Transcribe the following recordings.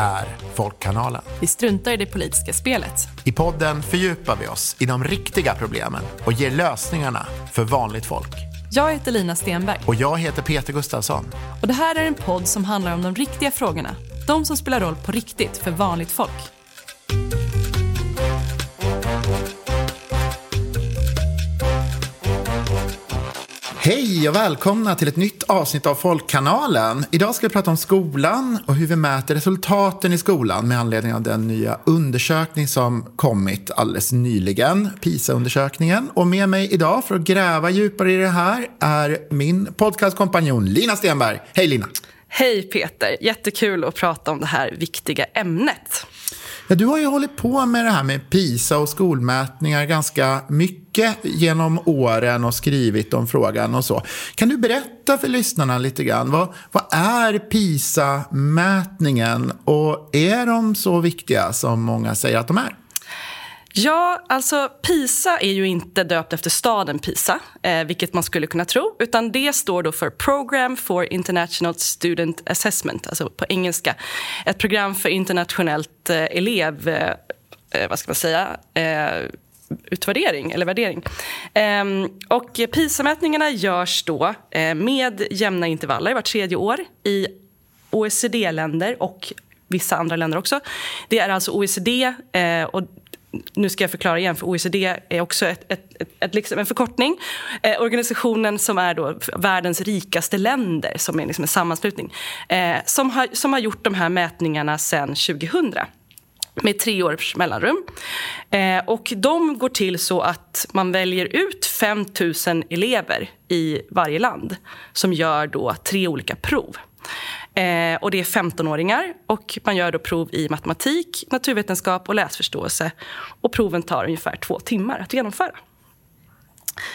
är Folkkanalen. Vi struntar i det politiska spelet. I podden fördjupar vi oss i de riktiga problemen och ger lösningarna för vanligt folk. Jag heter Lina Stenberg. Och jag heter Peter Gustafsson. Och det här är en podd som handlar om de riktiga frågorna. De som spelar roll på riktigt för vanligt folk. Hej och välkomna till ett nytt avsnitt av Folkkanalen. Idag ska vi prata om skolan och hur vi mäter resultaten i skolan med anledning av den nya undersökning som kommit alldeles nyligen, PISA-undersökningen. Och med mig idag för att gräva djupare i det här är min podcastkompanjon Lina Stenberg. Hej Lina! Hej Peter, jättekul att prata om det här viktiga ämnet. Ja, du har ju hållit på med det här med PISA och skolmätningar ganska mycket genom åren och skrivit om frågan och så. Kan du berätta för lyssnarna lite grann, vad, vad är PISA-mätningen och är de så viktiga som många säger att de är? Ja, alltså PISA är ju inte döpt efter staden Pisa, eh, vilket man skulle kunna tro. Utan det står då för Program for International Student Assessment, alltså på engelska. Ett program för internationellt eh, elev... Eh, eh vad ska man säga? Eh, utvärdering eller värdering. Ehm, och PISA-mätningarna görs då eh, med jämna intervaller vart tredje år i OECD-länder och vissa andra länder också. Det är alltså OECD eh, och nu ska jag förklara igen, för OECD är också ett, ett, ett, ett liksom en förkortning. Eh, organisationen som är då världens rikaste länder, som är liksom en sammanslutning eh, som, har, som har gjort de här mätningarna sedan 2000 med tre års mellanrum. Eh, och de går till så att man väljer ut 5 000 elever i varje land som gör då tre olika prov. Eh, och det är 15-åringar och man gör då prov i matematik, naturvetenskap och läsförståelse. Och proven tar ungefär två timmar att genomföra.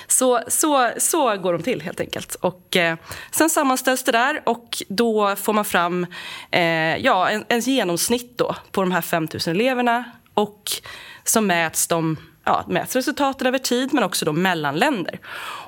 Så, så, så går de till helt enkelt. Och, eh, sen sammanställs det där och då får man fram eh, ja, en, en genomsnitt då på de här 5 000 eleverna. Och så mäts de ja, mäts resultaten över tid, men också då mellan länder.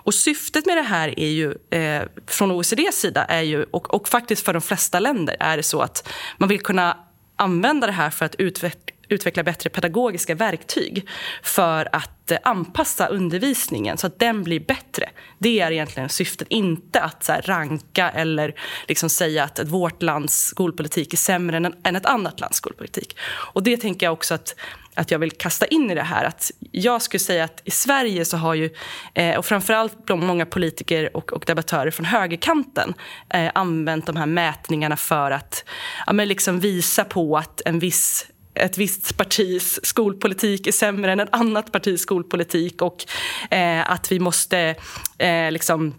Och syftet med det här är ju, eh, från OECDs sida är ju, och, och faktiskt för de flesta länder är det så att man vill kunna använda det här för att utveckla utveckla bättre pedagogiska verktyg för att eh, anpassa undervisningen så att den blir bättre. Det är egentligen syftet, inte att så ranka eller liksom säga att vårt lands skolpolitik är sämre än, än ett annat lands skolpolitik. Och det tänker jag också att att jag vill kasta in i det här. Att jag skulle säga att i Sverige så har ju, eh, och framförallt många politiker och, och debattörer från högerkanten eh, använt de här mätningarna för att ja, men liksom visa på att en viss ett visst partis skolpolitik är sämre än ett annat partis skolpolitik och eh, att vi måste eh, liksom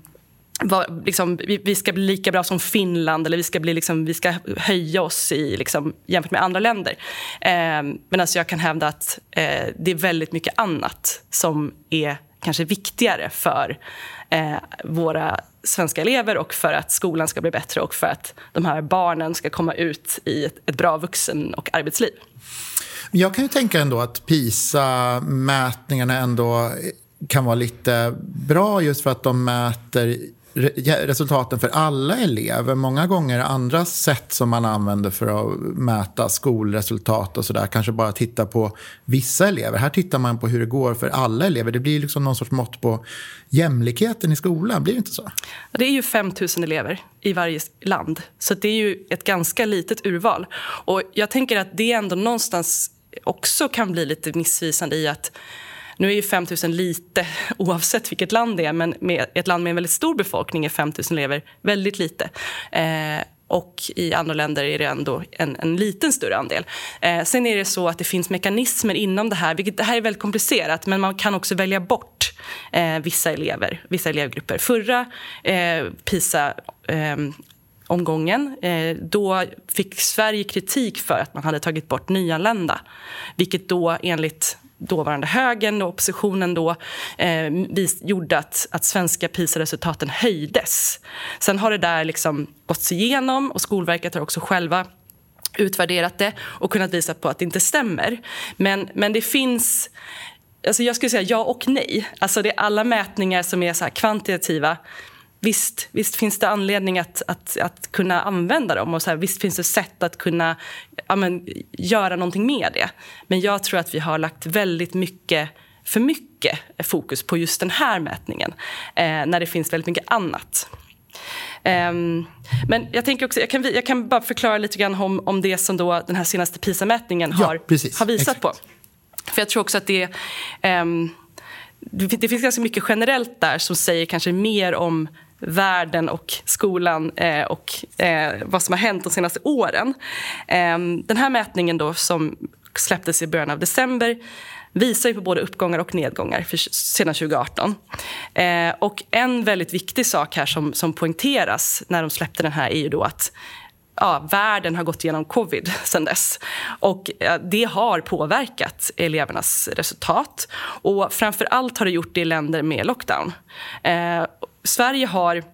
var, liksom, vi, vi, ska bli lika bra som Finland eller vi ska, bli, liksom, vi ska höja oss i, liksom, jämfört med andra länder. Eh, men alltså jag kan hävda att eh, det är väldigt mycket annat som är kanske viktigare för eh, våra svenska elever och för att skolan ska bli bättre och för att de här barnen ska komma ut i ett, ett bra vuxen och arbetsliv. Jag kan ju tänka ändå att PISA-mätningarna ändå kan vara lite bra just för att de mäter resultaten för alla elever. Många gånger andra sätt som man använder för att mäta skolresultat och sådär kanske bara titta på vissa elever. Här tittar man på hur det går för alla elever. Det blir liksom någon sorts mått på jämlikheten i skolan, blir det inte så? Det är ju 5 000 elever i varje land, så det är ju ett ganska litet urval. Och jag tänker att det ändå någonstans också kan bli lite missvisande i att nu är ju 5 000 lite oavsett vilket land det är men med ett land med en väldigt stor befolkning är 5 000 elever väldigt lite. Eh, och i andra länder är det ändå en, en liten större andel. Eh, sen är det så att det finns mekanismer inom det här, vilket det här är väldigt komplicerat, men man kan också välja bort eh, vissa elever, vissa elevgrupper. Förra eh, PISA eh, omgången. Eh, då fick Sverige kritik för att man hade tagit bort nyanlända. Vilket då enligt dåvarande högern och oppositionen då eh, gjorde att, att svenska PISA-resultaten höjdes. Sen har det där liksom gåtts igenom och Skolverket har också själva utvärderat det och kunnat visa på att det inte stämmer. Men, men det finns... Alltså jag skulle säga ja och nej. Alltså det är alla mätningar som är så kvantitativa visst, visst finns det anledning att, att, att kunna använda dem och så här, visst finns det sätt att kunna ja, men, göra någonting med det. Men jag tror att vi har lagt väldigt mycket för mycket fokus på just den här mätningen eh, när det finns väldigt mycket annat. Um, men jag tänker också, jag kan, jag kan bara förklara lite grann om, om det som då den här senaste PISA-mätningen har, ja, har visat Exakt. på. För jag tror också att det, um, det finns ganska mycket generellt där som säger kanske mer om världen och skolan eh, och eh, vad som har hänt de senaste åren. Eh, den här mätningen då, som släpptes i början av december visar ju på både uppgångar och nedgångar för, sedan 2018. Eh, och en väldigt viktig sak här som, som poängteras när de släppte den här är ju då att ja, världen har gått igenom covid sen dess. Och det har påverkat elevernas resultat. Och framför allt har det gjort det i länder med lockdown. Eh, Sverige har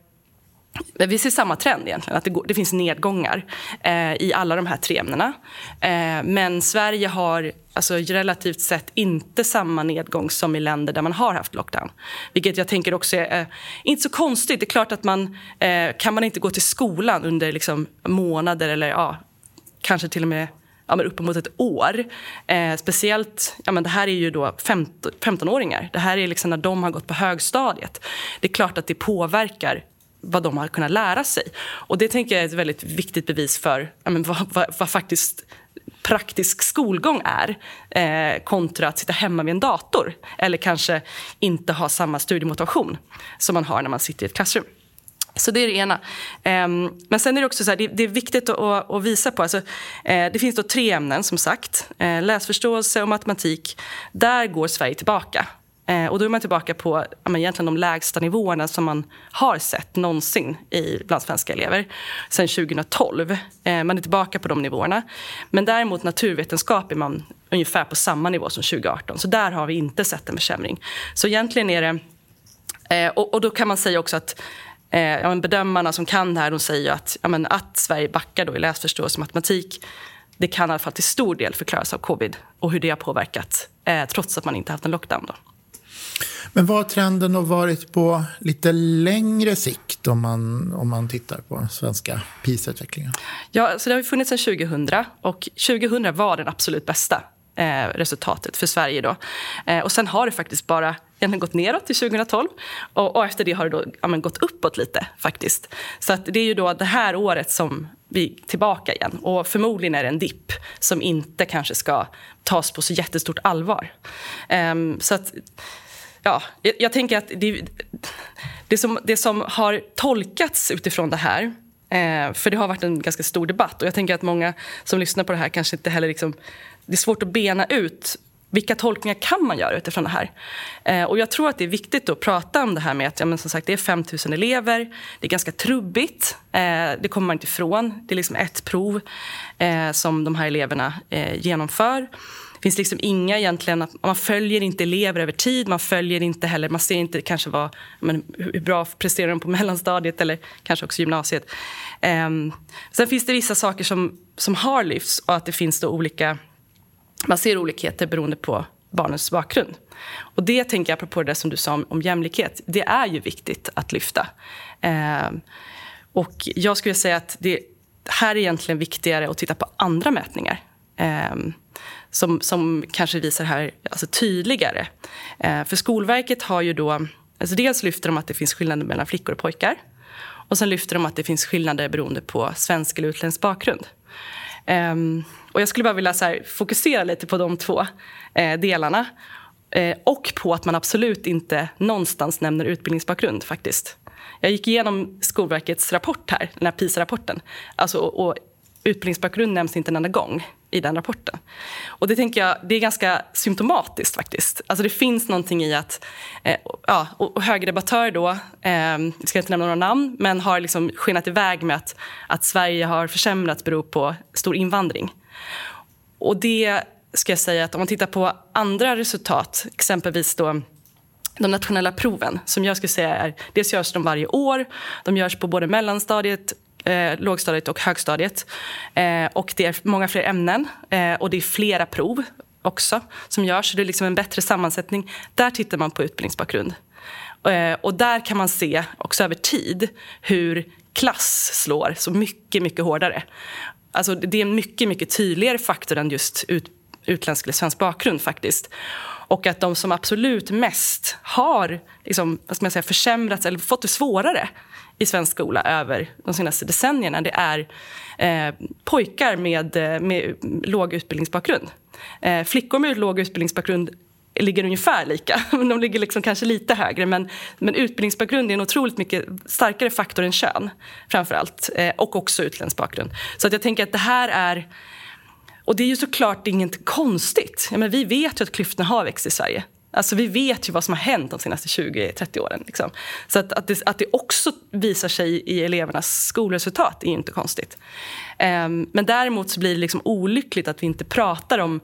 vi ser samma trend egentligen, att det, går, det finns nedgångar eh, i alla de här tre ämnena. Eh, men Sverige har alltså, relativt sett inte samma nedgång som i länder där man har haft lockdown. Vilket jag tänker också är eh, inte så konstigt. Det är klart att man eh, kan man inte gå till skolan under liksom, månader eller ja, kanske till och med ja, men uppemot ett år. Eh, speciellt, ja, men det här är ju då 15-åringar. Det här är liksom när de har gått på högstadiet. Det är klart att det påverkar vad de har kunnat lära sig. Och Det tänker jag är ett väldigt viktigt bevis för ja, men vad, vad, vad faktiskt praktisk skolgång är eh, kontra att sitta hemma vid en dator eller kanske inte ha samma studiemotivation som man har när man sitter i ett klassrum. Så det är det ena. Um, men sen är det också så här, det, det, är viktigt att, att, visa på. Alltså, eh, det finns då tre ämnen som sagt. Eh, läsförståelse och matematik. Där går Sverige tillbaka. Eh, och då är man tillbaka på ja, egentligen de lägsta nivåerna som man har sett någonsin i, bland svenska elever sen 2012. Eh, man är tillbaka på de nivåerna. Men däremot naturvetenskap är man ungefär på samma nivå som 2018. Så där har vi inte sett en försämring. Så egentligen är det... Eh, och, och då kan man säga också att eh, ja, men bedömarna som kan det här de säger att, ja, men att Sverige backar då i läsförståelse och matematik det kan i alla fall till stor del förklaras av covid och hur det har påverkat eh, trots att man inte haft en lockdown. Då. Men vad har trenden har varit på lite längre sikt om man, om man tittar på den svenska PISA-utvecklingen? Ja, så det har funnits sedan 2000 och 2000 var den absolut bästa eh, resultatet för Sverige. Då. Eh, och sen har det faktiskt bara egentligen gått neråt till 2012 och, och efter det har det då, ja, gått uppåt lite faktiskt. Så att det är ju då det här året som vi är tillbaka igen och förmodligen är det en dipp som inte kanske ska tas på så jättestort allvar. Eh, så att, ja, jag, jag tänker att det, det, som, det som har tolkats utifrån det här eh, för det har varit en ganska stor debatt och jag tänker att många som lyssnar på det här kanske inte heller liksom, det är svårt att bena ut vilka tolkningar kan man göra utifrån det här? Eh, och jag tror att det är viktigt att prata om det här med att ja, men som sagt, det är 5 000 elever. Det är ganska trubbigt. Eh, det kommer man inte ifrån. Det är liksom ett prov eh, som de här eleverna eh, genomför. Finns liksom inga egentligen, man följer inte elever över tid. Man följer inte heller, man ser inte kanske vad, men, hur bra presterar de på mellanstadiet eller kanske också gymnasiet. Eh, sen finns det vissa saker som, som har lyfts och att det finns då olika man ser olikheter beroende på barnens bakgrund. Och det tänker jag, apropå det som du sa om, om jämlikhet, det är ju viktigt att lyfta. Eh, och jag skulle säga att det här är egentligen viktigare att titta på andra mätningar. Eh, som, som kanske visar här alltså tydligare. Eh, för Skolverket har ju då, alltså dels lyfter de att det finns skillnader mellan flickor och pojkar. Och sen lyfter de att det finns skillnader beroende på svensk eller utländsk bakgrund. Eh, och jag skulle bara vilja så här, fokusera lite på de två eh, delarna. Eh, och på att man absolut inte någonstans nämner utbildningsbakgrund faktiskt. Jag gick igenom Skolverkets rapport här, den här PISA-rapporten. Alltså, och, och utbildningsbakgrund nämns inte en enda gång i den rapporten. Och det tänker jag, det är ganska symptomatiskt faktiskt. Alltså det finns någonting i att, eh, ja, och, och högerdebattörer då, eh, jag ska inte nämna några namn, men har liksom skenat iväg med att, att Sverige har försämrats beror på stor invandring. Och det ska jag säga att om man tittar på andra resultat, exempelvis då de nationella proven som jag skulle säga är, dels görs de varje år, de görs på både mellanstadiet eh, lågstadiet och högstadiet. Eh, och det är många fler ämnen eh, och det är flera prov också som görs. Det är liksom en bättre sammansättning. Där tittar man på utbildningsbakgrund. Eh, och där kan man se också över tid hur klass slår så mycket, mycket hårdare. Alltså det är en mycket, mycket tydligare faktor än just ut, utländsk eller svensk bakgrund faktiskt. Och att de som absolut mest har liksom, vad ska man säga, försämrats eller fått det svårare i svensk skola över de senaste decennierna det är eh, pojkar med, eh, med låg utbildningsbakgrund. Eh, flickor med låg utbildningsbakgrund ligger ungefär lika. De ligger liksom kanske lite högre. Men, men utbildningsbakgrund är en otroligt mycket starkare faktor än kön. framför allt. Eh, och också utländsk bakgrund. Så att jag tänker att det här är... Och det är ju såklart inget konstigt. Ja, men vi vet ju att klyftorna har växt i Sverige. Alltså vi vet ju vad som har hänt de senaste 20-30 åren. Liksom. Så att, att, det, att det också visar sig i elevernas skolresultat är inte konstigt. Um, men däremot så blir det liksom olyckligt att vi inte pratar om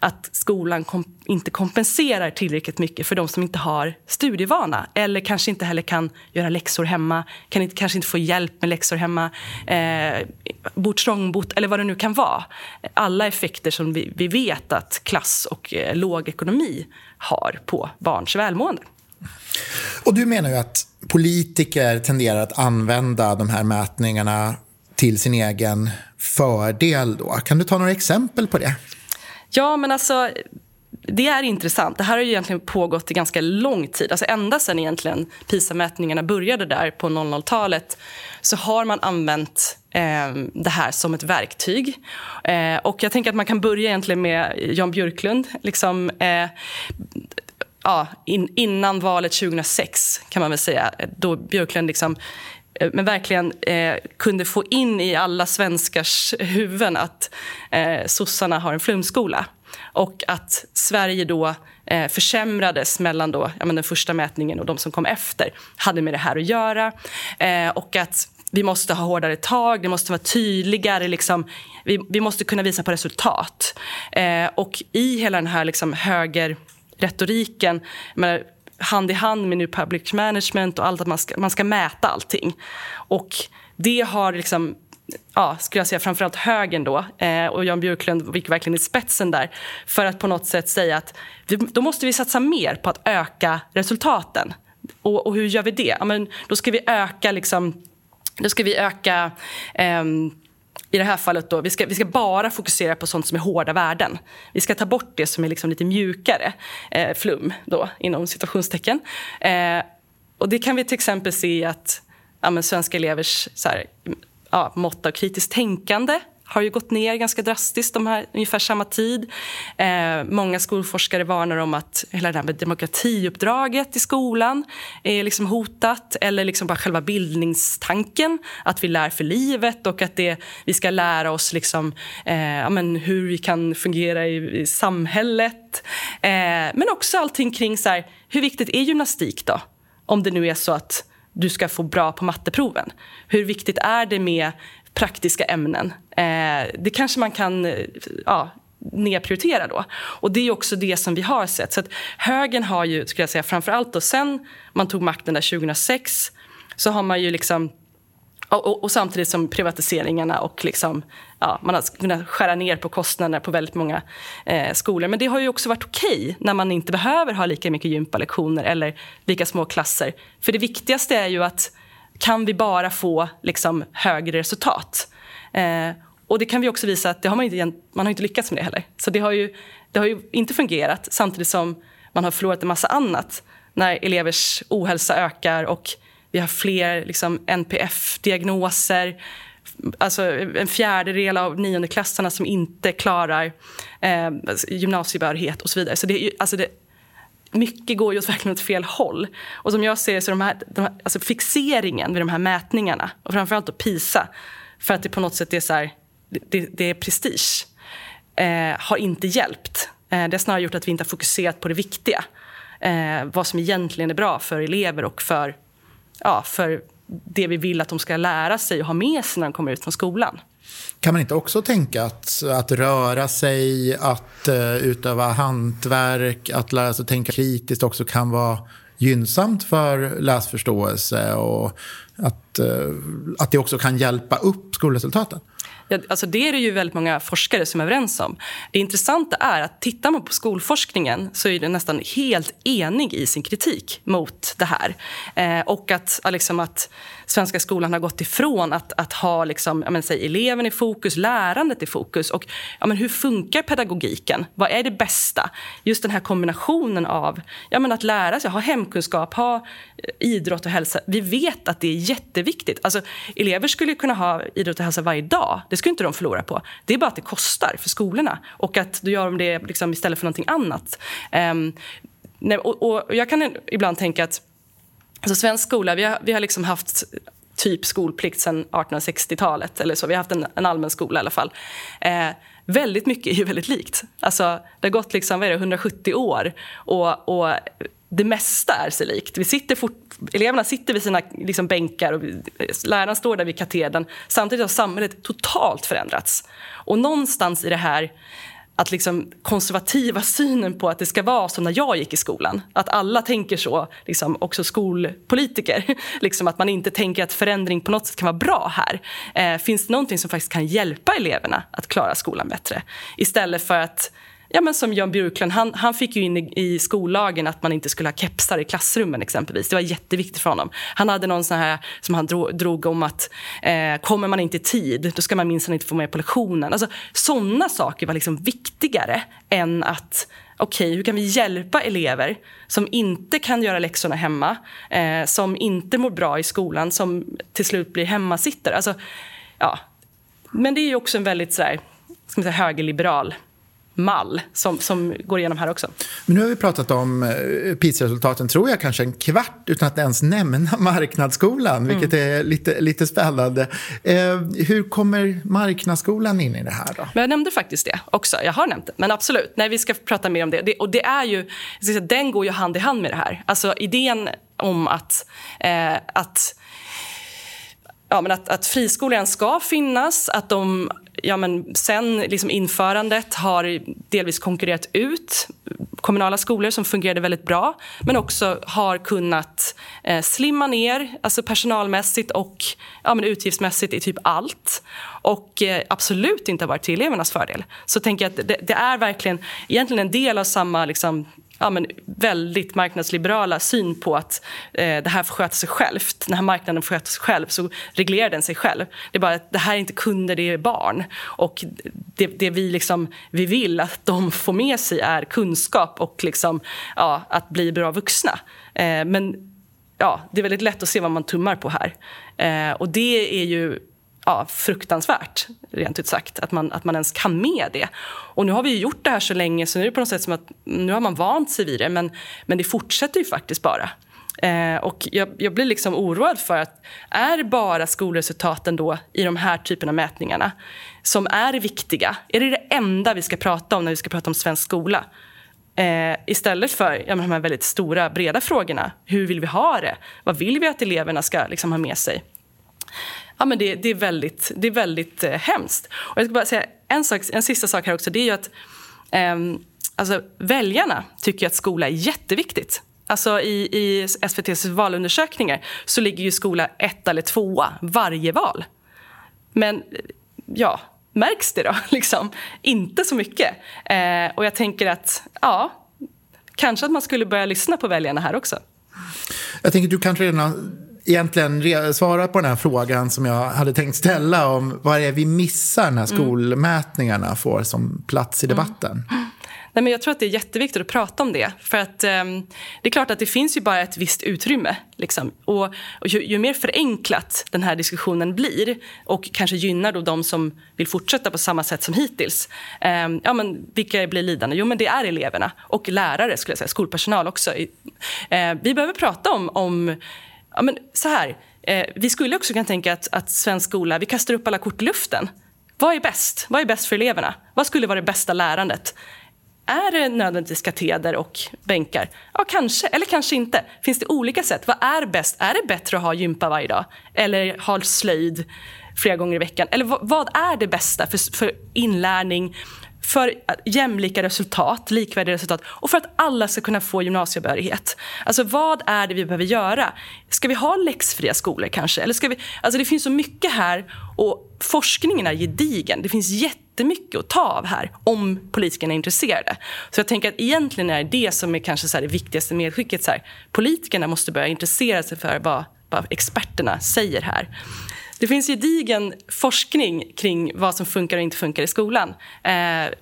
att skolan kom, inte kompenserar tillräckligt mycket för de som inte har studievana eller kanske inte heller kan göra läxor hemma, kan inte, kanske inte få hjälp med läxor hemma, eh, bor trångbott eller vad det nu kan vara. Alla effekter som vi, vi vet att klass och eh, låg ekonomi har på barns välmående. Och du menar ju att politiker tenderar att använda de här mätningarna till sin egen fördel. Då. Kan du ta några exempel på det? Ja, men alltså det är intressant. Det här har ju egentligen pågått i ganska lång tid. Alltså ända sedan egentligen PISA-mätningarna började där på 00-talet så har man använt eh, det här som ett verktyg. Eh, och jag tänker att man kan börja egentligen med Jan Björklund. Liksom, eh, ja, in, innan valet 2006, kan man väl säga, då Björklund liksom eh, men verkligen eh, kunde få in i alla svenskars huvuden att eh, sossarna har en flumskola. Och att Sverige då eh, försämrades mellan då, ja, men den första mätningen och de som kom efter hade med det här att göra. Eh, och att vi måste ha hårdare tag, det måste vara tydligare. Liksom, vi, vi måste kunna visa på resultat. Eh, och i hela den här liksom, högerretoriken hand i hand med New Public Management och allt att man ska, man ska mäta allting. Och det har liksom ja, skulle jag säga framförallt högern då, eh, och Jan Björklund gick verkligen i spetsen där för att på något sätt säga att vi, då måste vi satsa mer på att öka resultaten. Och, och hur gör vi det? Ja, men då ska vi öka liksom, då ska vi öka eh, i det här fallet då, vi ska, vi ska bara fokusera på sånt som är hårda värden. Vi ska ta bort det som är liksom lite mjukare eh, flum då, inom situationstecken. Eh, och det kan vi till exempel se i att ja, svenska elevers så här, ja, mått av kritiskt tänkande har ju gått ner ganska drastiskt de här, ungefär samma tid. Eh, många skolforskare varnar om att hela det här med demokratiuppdraget i skolan är liksom hotat eller liksom bara själva bildningstanken, att vi lär för livet och att det, vi ska lära oss liksom, eh, men hur vi kan fungera i, i samhället. Eh, men också allting kring så här, hur viktigt är gymnastik då? Om det nu är så att du ska få bra på matteproven. Hur viktigt är det med praktiska ämnen. Eh, det kanske man kan eh, ja, nedprioritera då. Och det är också det som vi har sett. Så att högern har ju, skulle jag säga, framförallt då sen man tog makten där 2006 så har man ju liksom och, och, och, samtidigt som privatiseringarna och liksom, ja, man har kunnat skära ner på kostnaderna på väldigt många eh, skolor. Men det har ju också varit okej okay när man inte behöver ha lika mycket gympalektioner eller lika små klasser. För det viktigaste är ju att kan vi bara få liksom, högre resultat? Eh, och det kan vi också visa att det har man, inte, man har inte lyckats med det heller. Så det har, ju, det har ju inte fungerat samtidigt som man har förlorat en massa annat när elevers ohälsa ökar och vi har fler liksom, NPF-diagnoser. Alltså en fjärdedel av niondeklassarna som inte klarar eh, gymnasiebehörighet och så vidare. Så det, alltså det, mycket går ju verkligen åt fel håll. Och som jag ser det så de här, de här, alltså fixeringen vid de här mätningarna och framförallt då PISA för att det på något sätt är så här, det, det är prestige eh, har inte hjälpt. Eh, det har snarare gjort att vi inte har fokuserat på det viktiga. Eh, vad som egentligen är bra för elever och för, ja, för det vi vill att de ska lära sig och ha med sig när de kommer ut från skolan. Kan man inte också tänka att, att röra sig, att uh, utöva hantverk, att lära sig att tänka kritiskt också kan vara gynnsamt för läsförståelse och att, Eh, att det också kan hjälpa upp skolresultaten? Ja, alltså det är det ju väldigt många forskare som är överens om. Det intressanta är att tittar man på skolforskningen så är den nästan helt enig i sin kritik mot det här. Eh, och att, liksom att svenska skolan har gått ifrån att, att ha liksom, jag menar, säg, eleven i fokus, lärandet i fokus. Och ja, men hur funkar pedagogiken? Vad är det bästa? Just den här kombinationen av ja, men att lära sig, ha hemkunskap, ha eh, idrott och hälsa. Vi vet att det är jätteviktigt. Alltså, elever skulle kunna ha idrott och hälsa varje dag. Det skulle inte de förlora på. Det är bara att det kostar för skolorna och att du gör det liksom istället för någonting annat. Um, nej, och, och, jag kan ibland tänka att alltså svensk skola, vi har, vi har liksom haft typ skolplikt sedan 1860-talet. eller så. Vi har haft en, en allmän skola i alla fall. Eh, väldigt mycket är ju väldigt likt. Alltså, det har gått liksom, vad är det, 170 år och, och det mesta är sig likt. Vi sitter fort, eleverna sitter vid sina liksom, bänkar och läraren står där vid katedern. Samtidigt har samhället totalt förändrats. Och någonstans i det här att liksom konservativa synen på att det ska vara som när jag gick i skolan. Att alla tänker så, liksom också skolpolitiker. liksom att man inte tänker att förändring på något sätt kan vara bra här. Eh, finns det någonting som faktiskt kan hjälpa eleverna att klara skolan bättre? Istället för att Ja, men som Jan Björklund, han, han fick ju in i, i, skollagen att man inte skulle ha kepsar i klassrummen. exempelvis. Det var jätteviktigt för honom. Han hade någon sån här som han drog, drog om att eh, kommer man inte i tid, då ska man minsann inte få med på lektionen. Alltså, såna saker var liksom viktigare än att okej, okay, hur kan vi hjälpa elever som inte kan göra läxorna hemma, eh, som inte mår bra i skolan, som till slut blir hemmasittare. Alltså, ja. Men det är ju också en väldigt så här, ska man säga, högerliberal mall som, som går igenom här också. Men nu har vi pratat om eh, PISA-resultaten, tror jag, kanske en kvart utan att ens nämna marknadsskolan, vilket mm. är lite, lite spännande. Eh, hur kommer marknadsskolan in i det här? Då? Men jag nämnde faktiskt det också. Jag har nämnt det, men absolut. Nej, vi ska prata mer om det. det och det är ju, säga, den går ju hand i hand med det här. Alltså idén om att, eh, att ja, men att, att friskolan ska finnas, att de ja, men sen liksom införandet har delvis konkurrerat ut kommunala skolor som fungerade väldigt bra men också har kunnat eh, slimma ner alltså personalmässigt och ja, men utgiftsmässigt i typ allt och eh, absolut inte har varit till elevernas fördel. Så tänker jag att det, det är verkligen egentligen en del av samma liksom, ja, men väldigt marknadsliberala syn på att eh, det här får sköta sig självt. När marknaden får sköta sig själv så reglerar den sig själv. Det är bara att det här är inte kunder, det är barn. Och det, det vi, liksom, vi vill att de får med sig är kunskap och liksom, ja, att bli bra vuxna. Eh, men ja, det är väldigt lätt att se vad man tummar på här. Eh, och det är ju ja, fruktansvärt, rent ut sagt, att man, att man ens kan med det. Och nu har vi gjort det här så länge så nu är det på något sätt som att nu har man vant sig vid det, men, men det fortsätter ju faktiskt bara. Eh, och jag, jag, blir liksom oroad för att är bara skolresultaten då i de här typen av mätningarna som är viktiga? Är det det enda vi ska prata om när vi ska prata om svensk skola? Eh, istället för ja, de här väldigt stora, breda frågorna. Hur vill vi ha det? Vad vill vi att eleverna ska liksom, ha med sig? Ja, men det, det, är väldigt, det är väldigt eh, hemskt. Och jag ska bara säga en, sak, en sista sak här också. Det är ju att eh, alltså, väljarna tycker att skola är jätteviktigt. Alltså i, i SVTs valundersökningar så ligger ju skola ett eller tvåa varje val. Men ja, märks det då? Liksom? Inte så mycket. Eh, och jag tänker att ja, kanske att man skulle börja lyssna på väljarna här också. Jag tänker att du kanske redan har egentligen svara på den här frågan som jag hade tänkt ställa om vad det är vi missar när mm. skolmätningarna får som plats i mm. debatten. Mm. Nej, men jag tror att det är jätteviktigt att prata om det. För att eh, Det är klart att det finns ju bara ett visst utrymme. Liksom. Och, och ju, ju, mer förenklat den här diskussionen blir och kanske gynnar då de som vill fortsätta på samma sätt som hittills. Eh, ja, men vilka blir lidande? Jo, men det är eleverna och lärare, skulle jag säga, skolpersonal också. Eh, vi behöver prata om, om Ja, men så här, eh, vi skulle också kunna tänka att, att svensk skola, vi kastar upp alla kort i luften. Vad är bäst? Vad är bäst för eleverna? Vad skulle vara det bästa lärandet? Är det nödvändigtvis kateder och bänkar? Ja, kanske. Eller kanske inte. Finns det olika sätt? Vad är bäst? Är det bättre att ha gympa varje dag? Eller ha slöjd flera gånger i veckan? Eller vad, vad är det bästa för, för inlärning, för jämlika resultat, likvärdiga resultat och för att alla ska kunna få gymnasiebehörighet. Alltså vad är det vi behöver göra? Ska vi ha läxfria skolor kanske? Eller ska vi, alltså det finns så mycket här och forskningen är gedigen. Det finns jättemycket att ta av här om politikerna är intresserade. Så jag tänker att egentligen är det som är kanske så det viktigaste medskicket. Så här, politikerna måste börja intressera sig för vad, vad experterna säger här. Det finns gedigen forskning kring vad som funkar och inte funkar i skolan. Eh,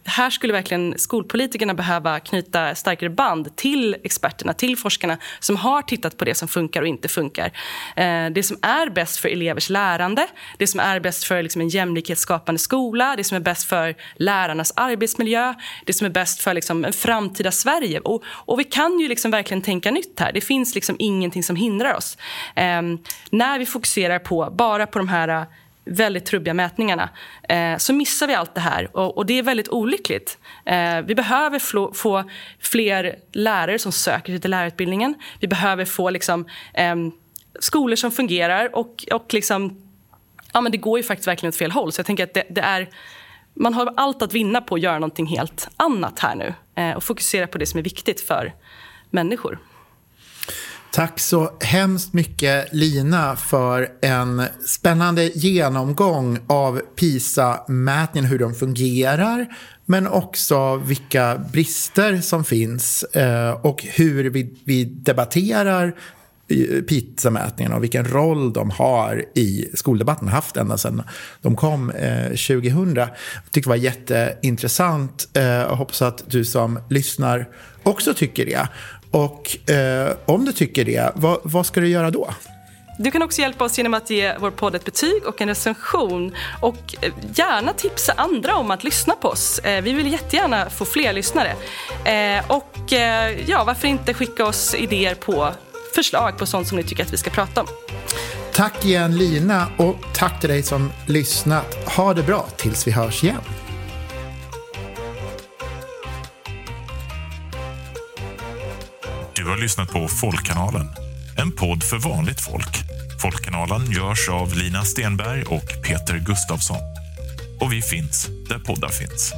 här skulle verkligen skolpolitikerna behöva knyta starkare band till experterna, till forskarna som har tittat på det som funkar och inte funkar. Eh, det som är bäst för elevers lärande, det som är bäst för liksom, en jämlikhetsskapande skola, det som är bäst för lärarnas arbetsmiljö, det som är bäst för liksom, en framtida Sverige. Och, och vi kan ju liksom verkligen tänka nytt här. Det finns liksom ingenting som hindrar oss. Eh, när vi fokuserar på, bara på de de här äh, väldigt trubbiga mätningarna eh, så missar vi allt det här. Och, och det är väldigt olyckligt. Eh, vi behöver få, få fler lärare som söker sig till lärarutbildningen. Vi behöver få liksom, eh, skolor som fungerar. Och, och liksom, ja, men det går ju faktiskt verkligen åt fel håll. Så jag tänker att det, det är, man har allt att vinna på att göra någonting helt annat här nu eh, och fokusera på det som är viktigt för människor. Tack så hemskt mycket Lina för en spännande genomgång av PISA-mätningen, hur de fungerar, men också vilka brister som finns eh, och hur vi, vi debatterar eh, PISA-mätningen och vilken roll de har i skoldebatten, haft ända sedan de kom eh, 2000. Jag tyckte det var jätteintressant och hoppas att du som lyssnar också tycker det. Och eh, om du tycker det, vad, vad ska du göra då? Du kan också hjälpa oss genom att ge vår podd ett betyg och en recension. Och eh, gärna tipsa andra om att lyssna på oss. Eh, vi vill jättegärna få fler lyssnare. Eh, och ja, varför inte skicka oss idéer på förslag på sånt som ni tycker att vi ska prata om. Tack igen Lina och tack till dig som lyssnat. Ha det bra tills vi hörs igen. Du har lyssnat på Folkkanalen, en podd för vanligt folk. Folkkanalen görs av Lina Stenberg och Peter Gustafsson. Och vi finns där poddar finns.